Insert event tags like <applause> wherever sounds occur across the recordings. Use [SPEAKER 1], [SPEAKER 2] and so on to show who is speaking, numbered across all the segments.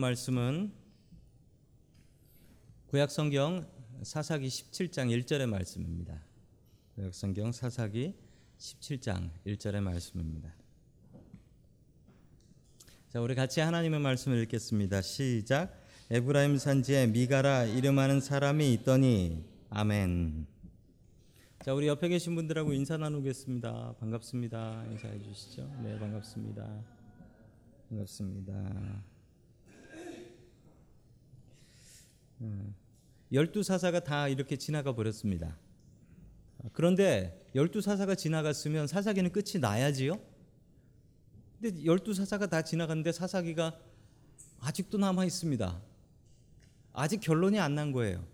[SPEAKER 1] 말씀은 구약 성경 사사기 17장 1절의 말씀입니다. 구약 성경 사사기 17장 1절의 말씀입니다. 자, 우리 같이 하나님의 말씀을 읽겠습니다. 시작. 에브라임 산지에 미가라 이름하는 사람이 있더니 아멘. 자, 우리 옆에 계신 분들하고 인사 나누겠습니다. 반갑습니다. 인사해 주시죠. 네, 반갑습니다. 반갑습니다. 음, 열두 사사가 다 이렇게 지나가 버렸습니다. 그런데 열두 사사가 지나갔으면 사사기는 끝이 나야지요. 근데 열두 사사가 다 지나갔는데 사사기가 아직도 남아 있습니다. 아직 결론이 안 난 거예요.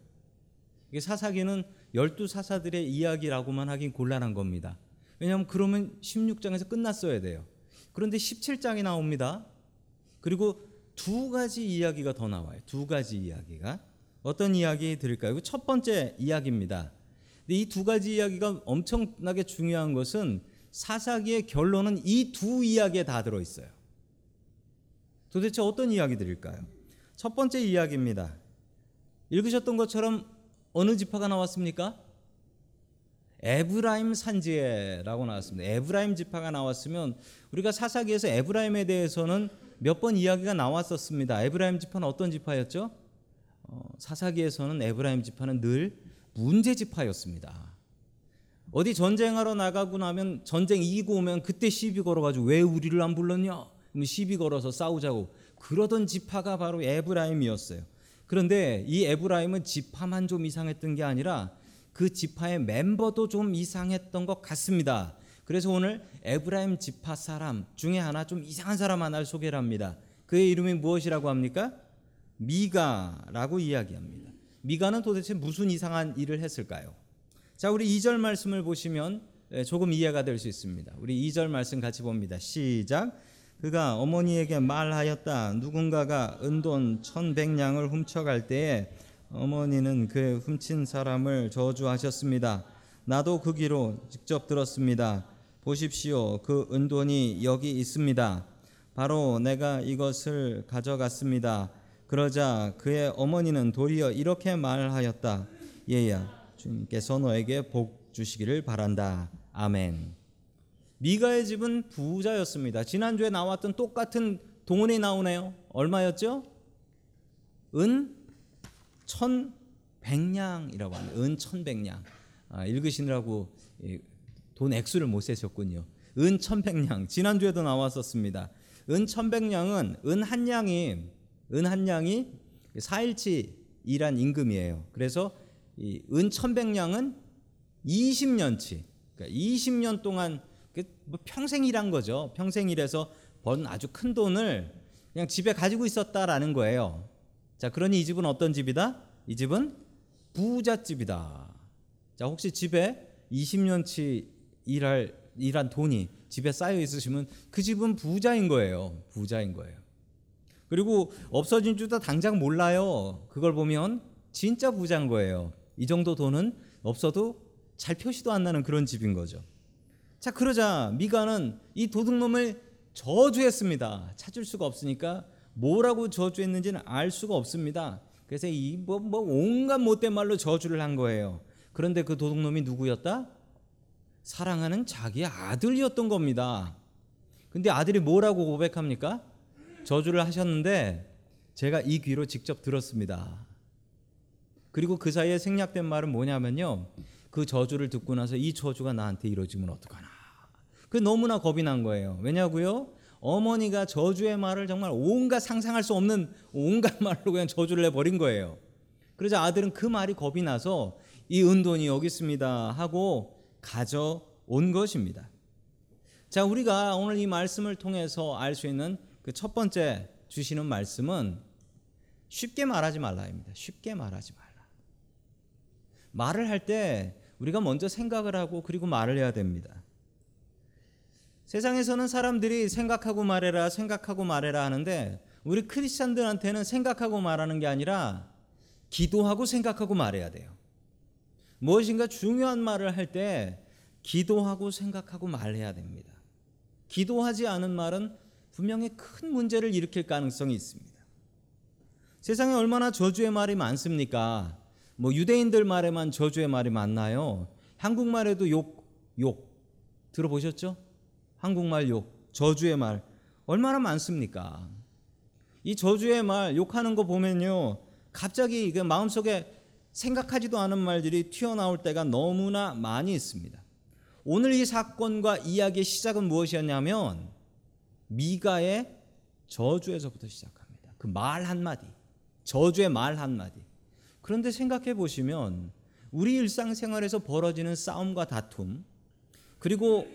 [SPEAKER 1] 이게 사사기는 열두 사사들의 이야기라고만 하긴 곤란한 겁니다. 왜냐하면 그러면 16장에서 끝났어야 돼요. 그런데 17장이 나옵니다. 그리고 두 가지 이야기가 더 나와요. 두 가지 이야기가. 어떤 이야기 드릴까요? 첫 번째 이야기입니다. 근데 이 두 가지 이야기가 엄청나게 중요한 것은 사사기의 결론은 이 두 이야기에 다 들어 있어요. 도대체 어떤 이야기들일까요? 첫 번째 이야기입니다. 읽으셨던 것처럼 어느 지파가 나왔습니까? 에브라임 산지에라고 나왔습니다. 에브라임 지파가 나왔으면 우리가 사사기에서 에브라임에 대해서는 몇 번 이야기가 나왔었습니다. 에브라임 지파는 어떤 지파였죠? 어, 사사기에서는 에브라임 지파는 늘 문제 지파였습니다. 어디 전쟁하러 나가고 나면 전쟁 이기고 오면 그때 시비 걸어가지고 왜 우리를 안 불렀냐? 시비 걸어서 싸우자고 그러던 지파가 바로 에브라임이었어요. 그런데 이 에브라임은 지파만 좀 이상했던 게 아니라 그 지파의 멤버도 좀 이상했던 것 같습니다. 그래서 오늘 에브라임 지파 사람 중에 하나 좀 이상한 사람 하나를 소개를 합니다. 그의 이름이 무엇이라고 합니까? 미가라고 이야기합니다. 미가는 도대체 무슨 이상한 일을 했을까요? 자, 우리 2절 말씀을 보시면 조금 이해가 될 수 있습니다. 우리 2절 말씀 같이 봅니다. 시작. 그가 어머니에게 말하였다. 누군가가 은돈 천백냥을 훔쳐갈 때에 어머니는 그 훔친 사람을 저주하셨습니다. 나도 그 귀로 직접 들었습니다. 보십시오. 그 은돈이 여기 있습니다. 바로 내가 이것을 가져갔습니다. 그러자 그의 어머니는 도리어 이렇게 말하였다. 얘야, 주님께서 너에게 복 주시기를 바란다. 아멘. 미가의 집은 부자였습니다. 지난주에 나왔던 똑같은 동원이 나오네요. 얼마였죠? 은 천백냥이라고 합니다. 은 천백냥. 아, 읽으시느라고 돈 액수를 못 세셨군요. 은 천백냥. 지난주에도 나왔었습니다. 은 천백냥은 은 한 양이 은 한 양이 4일치 일한 임금이에요. 그래서 은 천백냥은 20년치. 그러니까 20년 동안 뭐 평생 일한 거죠. 평생 일해서 번 아주 큰 돈을 그냥 집에 가지고 있었다라는 거예요. 자, 그러니 이 집은 어떤 집이다? 이 집은 부잣집이다. 자, 혹시 집에 20년치 일할 일한 돈이 집에 쌓여 있으시면 그 집은 부자인 거예요. 부자인 거예요. 그리고 없어진 줄도 당장 몰라요. 그걸 보면 진짜 부자인 거예요. 이 정도 돈은 없어도 잘 표시도 안 나는 그런 집인 거죠. 자, 그러자 미가는 이 도둑놈을 저주했습니다. 찾을 수가 없으니까 뭐라고 저주했는지는 알 수가 없습니다. 그래서 이뭐 뭐 온갖 못된 말로 저주를 한 거예요. 그런데 그 도둑놈이 누구였다? 사랑하는 자기 아들이었던 겁니다. 근데 아들이 뭐라고 고백합니까? 저주를 하셨는데 제가 이 귀로 직접 들었습니다. 그리고 그 사이에 생략된 말은 뭐냐면요. 그 저주를 듣고 나서 이 저주가 나한테 이루어지면 어떡하나. 그 너무나 겁이 난 거예요. 왜냐고요? 어머니가 저주의 말을 정말 온갖 상상할 수 없는 온갖 <laughs> 말로 그냥 저주를 해버린 거예요. 그러자 아들은 그 말이 겁이 나서 이 은돈이 여기 있습니다 하고 가져온 것입니다. 자, 우리가 오늘 이 말씀을 통해서 알 수 있는 그 첫 번째 주시는 말씀은 쉽게 말하지 말라입니다. 쉽게 말하지 말라. 말을 할 때 우리가 먼저 생각을 하고 그리고 말을 해야 됩니다. 세상에서는 사람들이 생각하고 말해라, 생각하고 말해라 하는데 우리 크리스찬들한테는 생각하고 말하는 게 아니라 기도하고 생각하고 말해야 돼요. 무엇인가 중요한 말을 할 때 기도하고 생각하고 말해야 됩니다. 기도하지 않은 말은 분명히 큰 문제를 일으킬 가능성이 있습니다. 세상에 얼마나 저주의 말이 많습니까? 뭐 유대인들 말에만 저주의 말이 많나요? 한국말에도 욕, 욕 들어보셨죠? 한국말 욕, 저주의 말 얼마나 많습니까? 이 저주의 말 욕하는 거 보면요. 갑자기 그 마음속에 생각하지도 않은 말들이 튀어나올 때가 너무나 많이 있습니다. 오늘 이 사건과 이야기의 시작은 무엇이었냐면 미가의 저주에서부터 시작합니다. 그 말 한마디. 저주의 말 한마디. 그런데 생각해 보시면 우리 일상생활에서 벌어지는 싸움과 다툼 그리고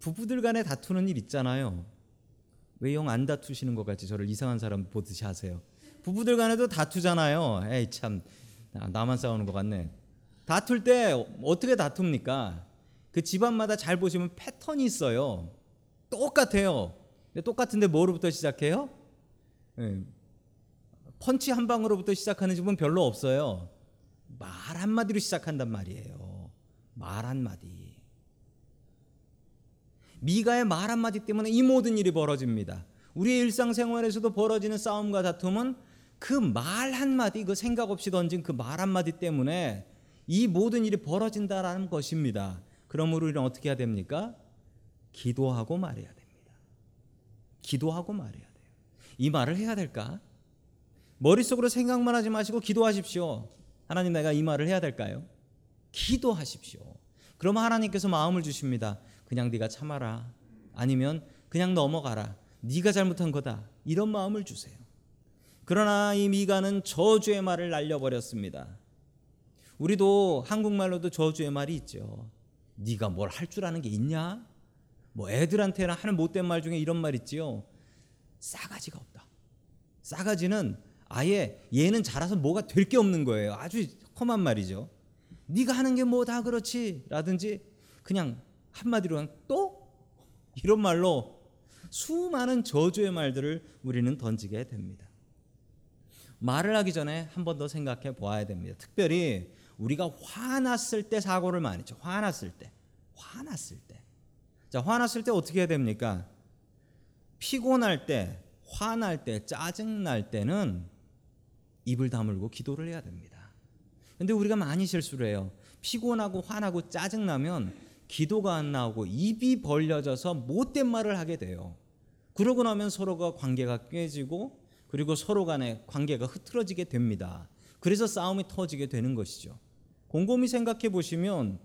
[SPEAKER 1] 부부들 간에 다투는 일 있잖아요. 왜 영 안 다투시는 것 같이 저를 이상한 사람 보듯이 하세요. 부부들 간에도 다투잖아요. 에이 참 나만 싸우는 것 같네. 다툴 때 어떻게 다툽니까? 그 집안마다 잘 보시면 패턴이 있어요. 똑같아요. 똑같은데 뭐로부터 시작해요? 예. 펀치 한 방으로부터 시작하는 집은 별로 없어요. 말 한마디로 시작한단 말이에요. 말 한마디. 미가의 말 한마디 때문에 이 모든 일이 벌어집니다. 우리의 일상생활에서도 벌어지는 싸움과 다툼은 그 말 한마디, 그 생각 없이 던진 그 말 한마디 때문에 이 모든 일이 벌어진다라는 것입니다. 그러므로 우리는 어떻게 해야 됩니까? 기도하고 말해야 됩니다. 기도하고 말해야 돼요. 이 말을 해야 될까? 머릿속으로 생각만 하지 마시고 기도하십시오. 하나님 내가 이 말을 해야 될까요? 기도하십시오. 그러면 하나님께서 마음을 주십니다. 그냥 네가 참아라. 아니면 그냥 넘어가라. 네가 잘못한 거다. 이런 마음을 주세요. 그러나 이 미가는 저주의 말을 날려버렸습니다. 우리도 한국말로도 저주의 말이 있죠. 네가 뭘 할 줄 아는 게 있냐? 뭐 애들한테나 하는 못된 말 중에 이런 말 있지요. 싸가지가 없다. 싸가지는 아예 얘는 자라서 뭐가 될 게 없는 거예요. 아주 험한 말이죠. 네가 하는 게 뭐 다 그렇지라든지 그냥 한마디로 그냥 또 이런 말로 수많은 저주의 말들을 우리는 던지게 됩니다. 말을 하기 전에 한 번 더 생각해 보아야 됩니다. 특별히 우리가 화났을 때 사고를 많이 쳐. 화났을 때. 화났을 때. 자, 화났을 때 어떻게 해야 됩니까? 피곤할 때, 화날 때, 짜증날 때는 입을 다물고 기도를 해야 됩니다. 근데 우리가 많이 실수를 해요. 피곤하고 화나고 짜증나면 기도가 안 나오고 입이 벌려져서 못된 말을 하게 돼요. 그러고 나면 서로가 관계가 깨지고 그리고 서로 간의 관계가 흐트러지게 됩니다. 그래서 싸움이 터지게 되는 것이죠. 곰곰이 생각해 보시면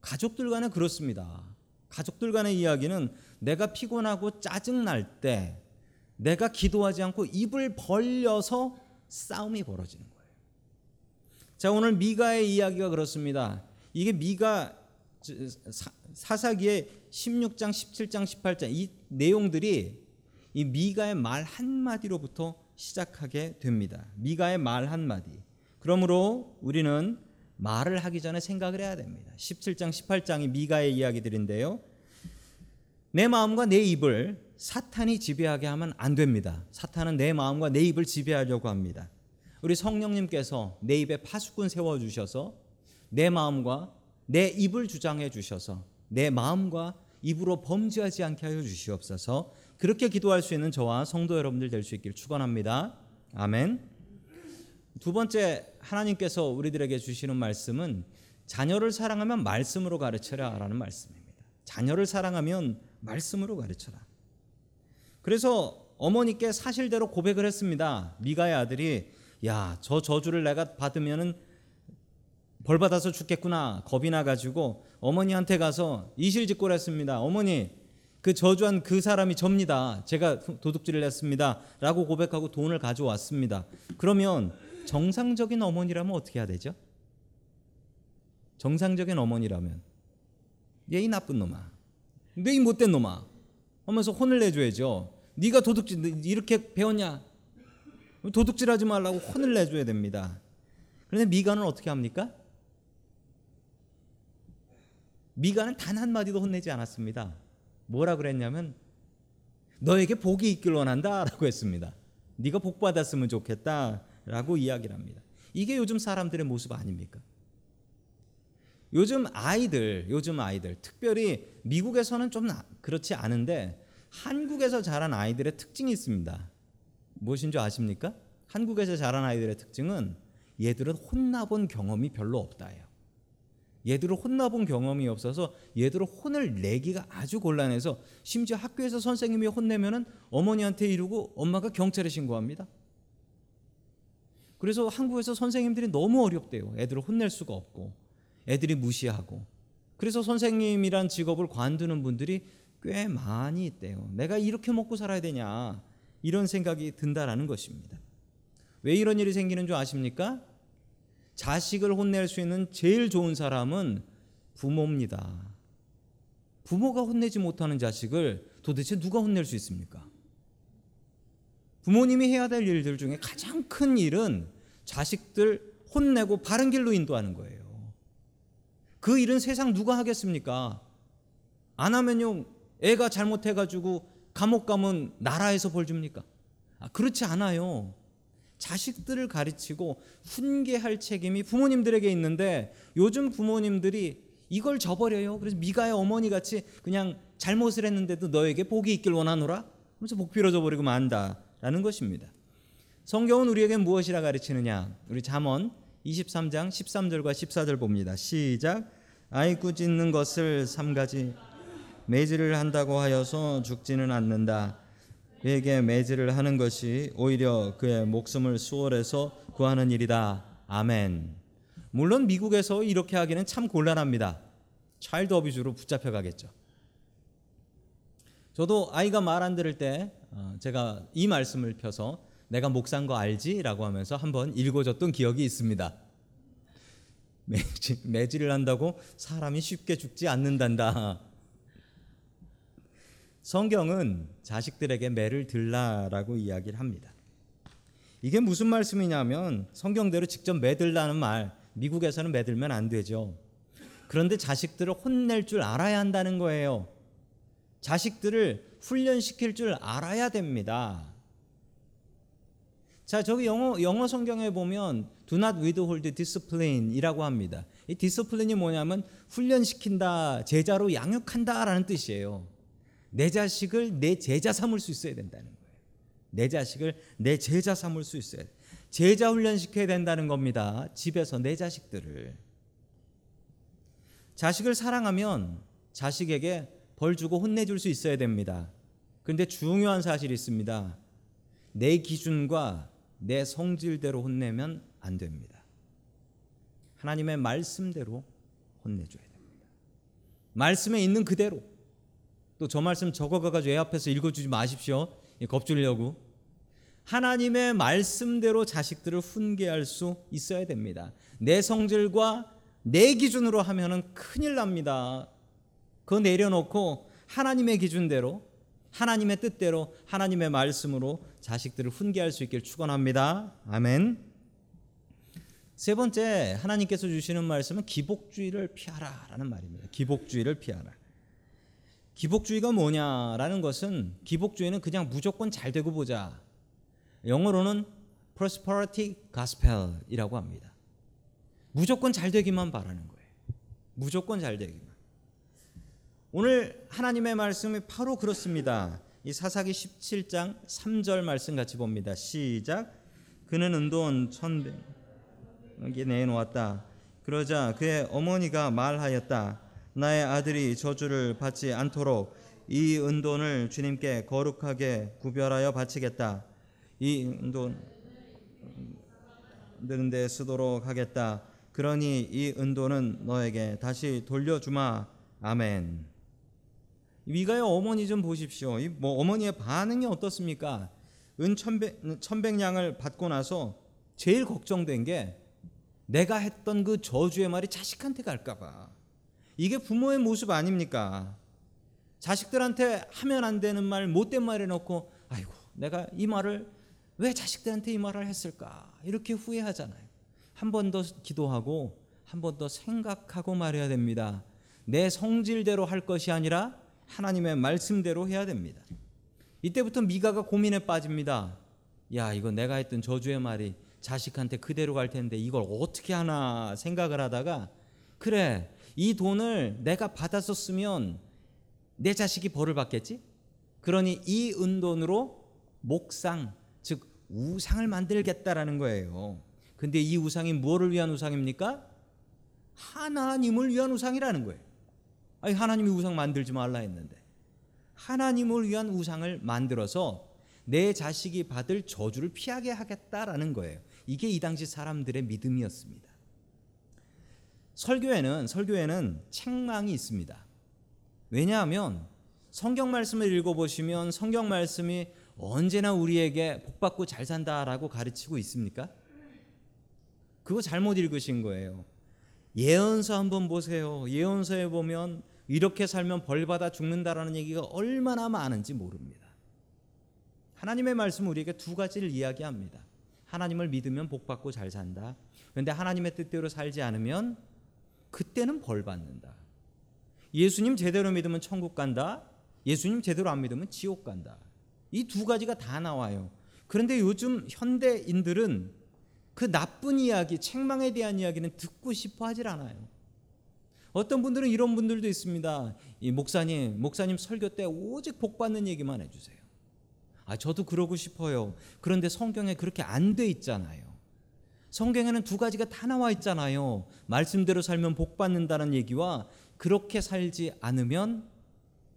[SPEAKER 1] 가족들 간에 그렇습니다. 가족들 간의 이야기는 내가 피곤하고 짜증날 때 내가 기도하지 않고 입을 벌려서 싸움이 벌어지는 거예요. 자, 오늘 미가의 이야기가 그렇습니다. 이게 미가 사사기의 16장, 17장, 18장 이 내용들이 이 미가의 말 한마디로부터 시작하게 됩니다. 미가의 말 한마디. 그러므로 우리는 말을 하기 전에 생각을 해야 됩니다. 17장, 18장이 미가의 이야기들인데요. 내 마음과 내 입을 사탄이 지배하게 하면 안 됩니다. 사탄은 내 마음과 내 입을 지배하려고 합니다. 우리 성령님께서 내 입에 파수꾼 세워 주셔서 내 마음과 내 입을 주장해 주셔서 내 마음과 입으로 범죄하지 않게 하여 주시옵소서. 그렇게 기도할 수 있는 저와 성도 여러분들 될 수 있길 축원합니다. 아멘. 두 번째 하나님께서 우리들에게 주시는 말씀은 자녀를 사랑하면 말씀으로 가르쳐라라는 말씀입니다. 자녀를 사랑하면 말씀으로 가르쳐라. 그래서 어머니께 사실대로 고백을 했습니다. 미가의 아들이 야, 저 저주를 내가 받으면은 벌 받아서 죽겠구나. 겁이 나 가지고 어머니한테 가서 이실직고를 했습니다. 어머니, 그 저주한 그 사람이 접니다. 제가 도둑질을 했습니다.라고 고백하고 돈을 가져왔습니다. 그러면 정상적인 어머니라면 어떻게 해야 되죠? 정상적인 어머니라면 얘 이 나쁜 놈아, 내이 못된 놈아 하면서 혼을 내줘야죠. 네가 도둑질 이렇게 배웠냐? 도둑질하지 말라고 혼을 내줘야 됩니다. 그런데 미가는 어떻게 합니까? 미가는 단 한마디도 혼내지 않았습니다. 뭐라 그랬냐면 너에게 복이 있길 원한다라고 했습니다. 네가 복 받았으면 좋겠다 라고 이야기를 합니다. 이게 요즘 사람들의 모습 아닙니까? 요즘 아이들, 요즘 아이들, 특별히 미국에서는 좀 그렇지 않은데 한국에서 자란 아이들의 특징이 있습니다. 무엇인 줄 아십니까? 한국에서 자란 아이들의 특징은 얘들은 혼나본 경험이 별로 없다예요. 얘들은 혼나본 경험이 없어서 얘들은 혼을 내기가 아주 곤란해서 심지어 학교에서 선생님이 혼내면은 어머니한테 이르고 엄마가 경찰에 신고합니다. 그래서 한국에서 선생님들이 너무 어렵대요. 애들을 혼낼 수가 없고 애들이 무시하고 그래서 선생님이란 직업을 관두는 분들이 꽤 많이 있대요. 내가 이렇게 먹고 살아야 되냐 이런 생각이 든다라는 것입니다. 왜 이런 일이 생기는 줄 아십니까? 자식을 혼낼 수 있는 제일 좋은 사람은 부모입니다. 부모가 혼내지 못하는 자식을 도대체 누가 혼낼 수 있습니까? 부모님이 해야 될 일들 중에 가장 큰 일은 자식들 혼내고 바른 길로 인도하는 거예요. 그 일은 세상 누가 하겠습니까? 안 하면요, 애가 잘못해가지고 감옥 가면 나라에서 벌 줍니까? 아, 그렇지 않아요. 자식들을 가르치고 훈계할 책임이 부모님들에게 있는데 요즘 부모님들이 이걸 저버려요. 그래서 미가의 어머니 같이 그냥 잘못을 했는데도 너에게 복이 있길 원하노라. 하면서 복 빌어줘 버리고 만다 라는 것입니다. 성경은 우리에게 무엇이라 가르치느냐? 우리 잠언 23장 13절과 14절 봅니다. 시작. 아이 꾸 짖는 것을 삼가지 매질을 한다고 하여서 죽지는 않는다. 그에게 매질을 하는 것이 오히려 그의 목숨을 수월해서 구하는 일이다. 아멘. 물론 미국에서 이렇게 하기는 참 곤란합니다. 차일드 어비주로 붙잡혀 가겠죠. 저도 아이가 말 안 들을 때 어, 제가 이 말씀을 펴서 내가 목산 거 알지라고 하면서 한번 읽어줬던 기억이 있습니다. 매질, 매질을 한다고 사람이 쉽게 죽지 않는단다. 성경은 자식들에게 매를 들라라고 이야기를 합니다. 이게 무슨 말씀이냐면 성경대로 직접 매들라는 말 미국에서는 매들면 안 되죠. 그런데 자식들을 혼낼 줄 알아야 한다는 거예요. 자식들을 훈련시킬 줄 알아야 됩니다. 자, 저기 영어 영어 성경에 보면 do not withhold discipline이라고 합니다. 이 discipline이 뭐냐면 훈련시킨다, 제자로 양육한다라는 뜻이에요. 내 자식을 내 제자 삼을 수 있어야 된다는 거예요. 내 자식을 내 제자 삼을 수 있어야 돼. 제자 훈련시켜야 된다는 겁니다. 집에서 내 자식들을. 자식을 사랑하면 자식에게 벌 주고 혼내줄 수 있어야 됩니다. 그런데 중요한 사실이 있습니다. 내 기준과 내 성질대로 혼내면 안 됩니다. 하나님의 말씀대로 혼내줘야 됩니다. 말씀에 있는 그대로. 또 저 말씀 적어가가지고 애 앞에서 읽어주지 마십시오. 겁주려고. 하나님의 말씀대로 자식들을 훈계할 수 있어야 됩니다. 내 성질과 내 기준으로 하면은 큰일 납니다. 그거 내려놓고 하나님의 기준대로 하나님의 뜻대로 하나님의 말씀으로 자식들을 훈계할 수 있길 축원합니다. 아멘. 세 번째 하나님께서 주시는 말씀은 기복주의를 피하라라는 말입니다. 기복주의를 피하라. 기복주의가 뭐냐라는 것은 기복주의는 그냥 무조건 잘 되고 보자. 영어로는 prosperity gospel이라고 합니다. 무조건 잘 되기만 바라는 거예요. 무조건 잘 되기만. 오늘 하나님의 말씀이 바로 그렇습니다. 이 사사기 17장 3절 말씀 같이 봅니다. 시작. 그는 은돈 천백에 내놓았다. 그러자 그의 어머니가 말하였다. 나의 아들이 저주를 받지 않도록 이 은돈을 주님께 거룩하게 구별하여 바치겠다. 이 은돈 드는 데 쓰도록 하겠다. 그러니 이 은돈은 너에게 다시 돌려주마. 아멘. 위가의 어머니 좀 보십시오. 뭐 어머니의 반응이 어떻습니까? 은 천백, 천백냥을 받고 나서 제일 걱정된 게 내가 했던 그 저주의 말이 자식한테 갈까봐. 이게 부모의 모습 아닙니까? 자식들한테 하면 안 되는 말, 못된 말 해놓고, 아이고, 내가 이 말을 왜 자식들한테 이 말을 했을까? 이렇게 후회하잖아요. 한 번 더 기도하고, 한 번 더 생각하고 말해야 됩니다. 내 성질대로 할 것이 아니라 하나님의 말씀대로 해야 됩니다. 이때부터 미가가 고민에 빠집니다. 야, 이거 내가 했던 저주의 말이 자식한테 그대로 갈 텐데 이걸 어떻게 하나 생각을 하다가 그래 이 돈을 내가 받았었으면 내 자식이 벌을 받겠지? 그러니 이 은돈으로 목상 즉 우상을 만들겠다라는 거예요. 근데 이 우상이 무엇을 위한 우상입니까? 하나님을 위한 우상이라는 거예요. 아니 하나님이 우상 만들지 말라 했는데 하나님을 위한 우상을 만들어서 내 자식이 받을 저주를 피하게 하겠다라는 거예요. 이게 이 당시 사람들의 믿음이었습니다. 설교에는 설교에는 책망이 있습니다. 왜냐하면 성경 말씀을 읽어 보시면 성경 말씀이 언제나 우리에게 복 받고 잘 산다라고 가르치고 있습니까? 그거 잘못 읽으신 거예요. 예언서 한번 보세요. 예언서에 보면 이렇게 살면 벌 받아 죽는다라는 얘기가 얼마나 많은지 모릅니다. 하나님의 말씀은 우리에게 두 가지를 이야기합니다. 하나님을 믿으면 복 받고 잘 산다. 그런데 하나님의 뜻대로 살지 않으면 그때는 벌 받는다. 예수님 제대로 믿으면 천국 간다. 예수님 제대로 안 믿으면 지옥 간다. 이 두 가지가 다 나와요. 그런데 요즘 현대인들은 그 나쁜 이야기, 책망에 대한 이야기는 듣고 싶어 하질 않아요. 어떤 분들은 이런 분들도 있습니다. 이 목사님, 목사님 설교 때 오직 복 받는 얘기만 해 주세요. 아, 저도 그러고 싶어요. 그런데 성경에 그렇게 안 돼 있잖아요. 성경에는 두 가지가 다 나와 있잖아요. 말씀대로 살면 복 받는다는 얘기와 그렇게 살지 않으면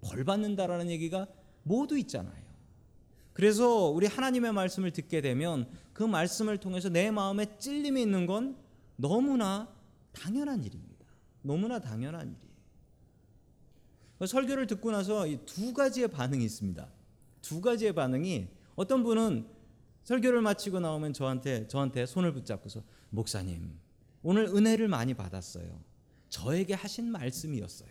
[SPEAKER 1] 벌 받는다라는 얘기가 모두 있잖아요. 그래서 우리 하나님의 말씀을 듣게 되면 그 말씀을 통해서 내 마음에 찔림이 있는 건 너무나 당연한 일입니다. 너무나 당연한 일이에요. 설교를 듣고 나서 이두 가지의 반응이 있습니다. 두 가지의 반응이 어떤 분은 설교를 마치고 나오면 저한테 저한테 손을 붙잡고서 목사님 오늘 은혜를 많이 받았어요. 저에게 하신 말씀이었어요.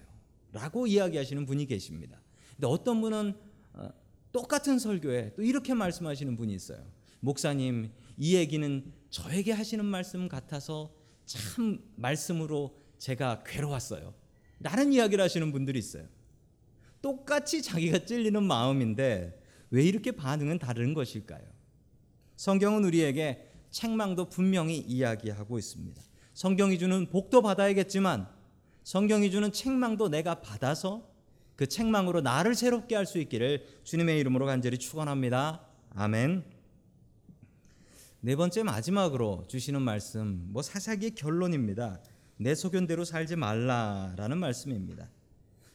[SPEAKER 1] 라고 이야기하시는 분이 계십니다. 근데 어떤 분은 어, 똑같은 설교에 또 이렇게 말씀하시는 분이 있어요. 목사님, 이 얘기는 저에게 하시는 말씀 같아서 참 말씀으로 제가 괴로웠어요. 라는 이야기를 하시는 분들이 있어요. 똑같이 자기가 찔리는 마음인데 왜 이렇게 반응은 다른 것일까요? 성경은 우리에게 책망도 분명히 이야기하고 있습니다. 성경이 주는 복도 받아야겠지만 성경이 주는 책망도 내가 받아서 그 책망으로 나를 새롭게 할 수 있기를 주님의 이름으로 간절히 축원합니다. 아멘. 네 번째 마지막으로 주시는 말씀 뭐 사사기의 결론입니다. 내 소견대로 살지 말라라는 말씀입니다.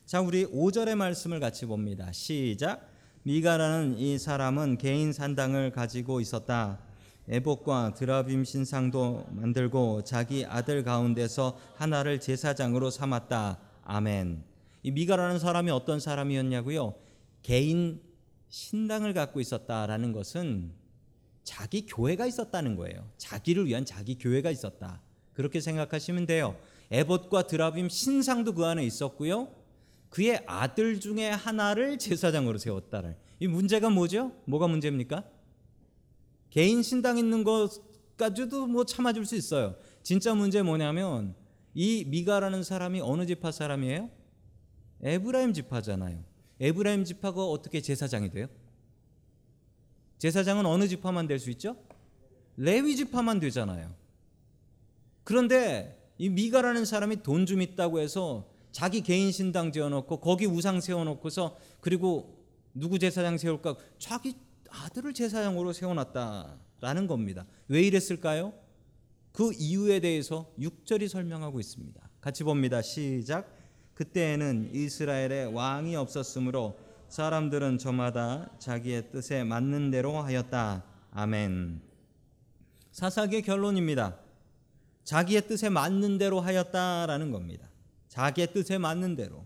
[SPEAKER 1] 자, 우리 5절의 말씀을 같이 봅니다. 시작. 미가라는 이 사람은 개인 산당을 가지고 있었다. 에복과 드라빔 신상도 만들고 자기 아들 가운데서 하나를 제사장으로 삼았다. 아멘. 이 미가라는 사람이 어떤 사람이었냐고요? 개인 신당을 갖고 있었다라는 것은 자기 교회가 있었다는 거예요. 자기를 위한 자기 교회가 있었다. 그렇게 생각하시면 돼요. 에봇과 드라빔 신상도 그 안에 있었고요. 그의 아들 중에 하나를 제사장으로 세웠다는 이 문제가 뭐죠? 뭐가 문제입니까? 개인 신당 있는 것까지도 뭐 참아줄 수 있어요. 진짜 문제 뭐냐면 이 미가라는 사람이 어느 지파 사람이에요? 에브라임 지파잖아요. 에브라임 지파가 어떻게 제사장이 돼요? 제사장은 어느 지파만 될 수 있죠? 레위 지파만 되잖아요. 그런데 이 미가라는 사람이 돈 좀 있다고 해서 자기 개인 신당 지어놓고 거기 우상 세워놓고서 그리고 누구 제사장 세울까? 자기 아들을 제사장으로 세워놨다라는 겁니다. 왜 이랬을까요? 그 이유에 대해서 6절이 설명하고 있습니다. 같이 봅니다. 시작. 그때에는 이스라엘에 왕이 없었으므로 사람들은 저마다 자기의 뜻에 맞는 대로 하였다. 아멘. 사사기의 결론입니다. 자기의 뜻에 맞는 대로 하였다라는 겁니다. 자기의 뜻에 맞는 대로.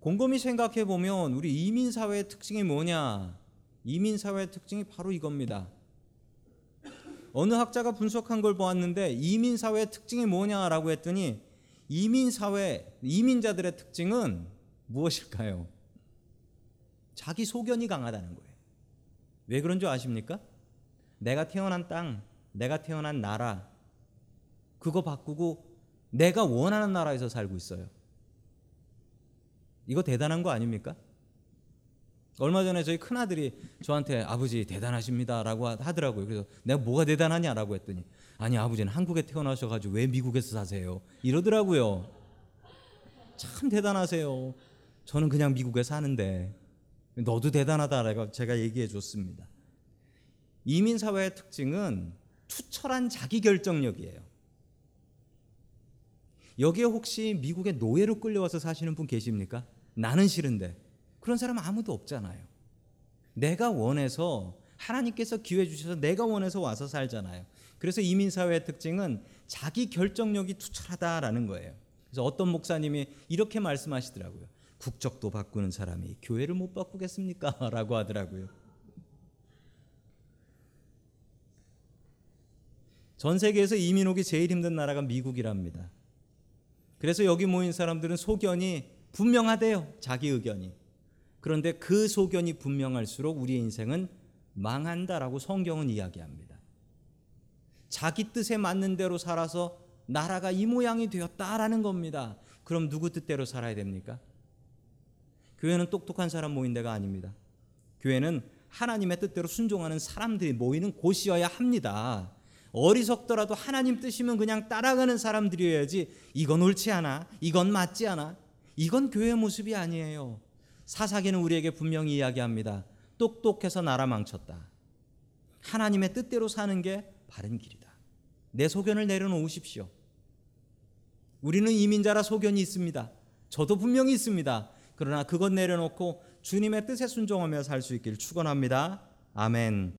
[SPEAKER 1] 곰곰이 생각해 보면 우리 이민 사회의 특징이 뭐냐? 이민 사회의 특징이 바로 이겁니다. 어느 학자가 분석한 걸 보았는데 이민 사회의 특징이 뭐냐라고 했더니 이민 사회 이민자들의 특징은 무엇일까요? 자기 소견이 강하다는 거예요. 왜 그런 줄 아십니까? 내가 태어난 땅, 내가 태어난 나라 그거 바꾸고 내가 원하는 나라에서 살고 있어요. 이거 대단한 거 아닙니까? 얼마 전에 저희 큰 아들이 저한테 아버지 대단하십니다라고 하더라고요. 그래서 내가 뭐가 대단하냐라고 했더니 아니 아버지는 한국에 태어나셔가지고 왜 미국에서 사세요? 이러더라고요. 참 대단하세요. 저는 그냥 미국에 사는데 너도 대단하다라고 제가 얘기해 줬습니다. 이민 사회의 특징은 투철한 자기 결정력이에요. 여기에 혹시 미국의 노예로 끌려와서 사시는 분 계십니까? 나는 싫은데 그런 사람 아무도 없잖아요. 내가 원해서 하나님께서 기회 주셔서 내가 원해서 와서 살잖아요. 그래서 이민 사회의 특징은 자기 결정력이 투철하다라는 거예요. 그래서 어떤 목사님이 이렇게 말씀하시더라고요. 국적도 바꾸는 사람이 교회를 못 바꾸겠습니까? <laughs> 라고 하더라고요. 전 세계에서 이민 오기 제일 힘든 나라가 미국이랍니다. 그래서 여기 모인 사람들은 소견이 분명하대요. 자기 의견이. 그런데 그 소견이 분명할수록 우리의 인생은 망한다라고 성경은 이야기합니다. 자기 뜻에 맞는 대로 살아서 나라가 이 모양이 되었다라는 겁니다. 그럼 누구 뜻대로 살아야 됩니까? 교회는 똑똑한 사람 모인 데가 아닙니다. 교회는 하나님의 뜻대로 순종하는 사람들이 모이는 곳이어야 합니다. 어리석더라도 하나님 뜻이면 그냥 따라가는 사람들이어야지 이건 옳지 않아. 이건 맞지 않아. 이건 교회 모습이 아니에요. 사사기는 우리에게 분명히 이야기합니다. 똑똑해서 나라 망쳤다. 하나님의 뜻대로 사는 게 바른 길이다. 내 소견을 내려놓으십시오. 우리는 이민자라 소견이 있습니다. 저도 분명히 있습니다. 그러나 그것 내려놓고 주님의 뜻에 순종하며 살 수 있기를 축원합니다. 아멘.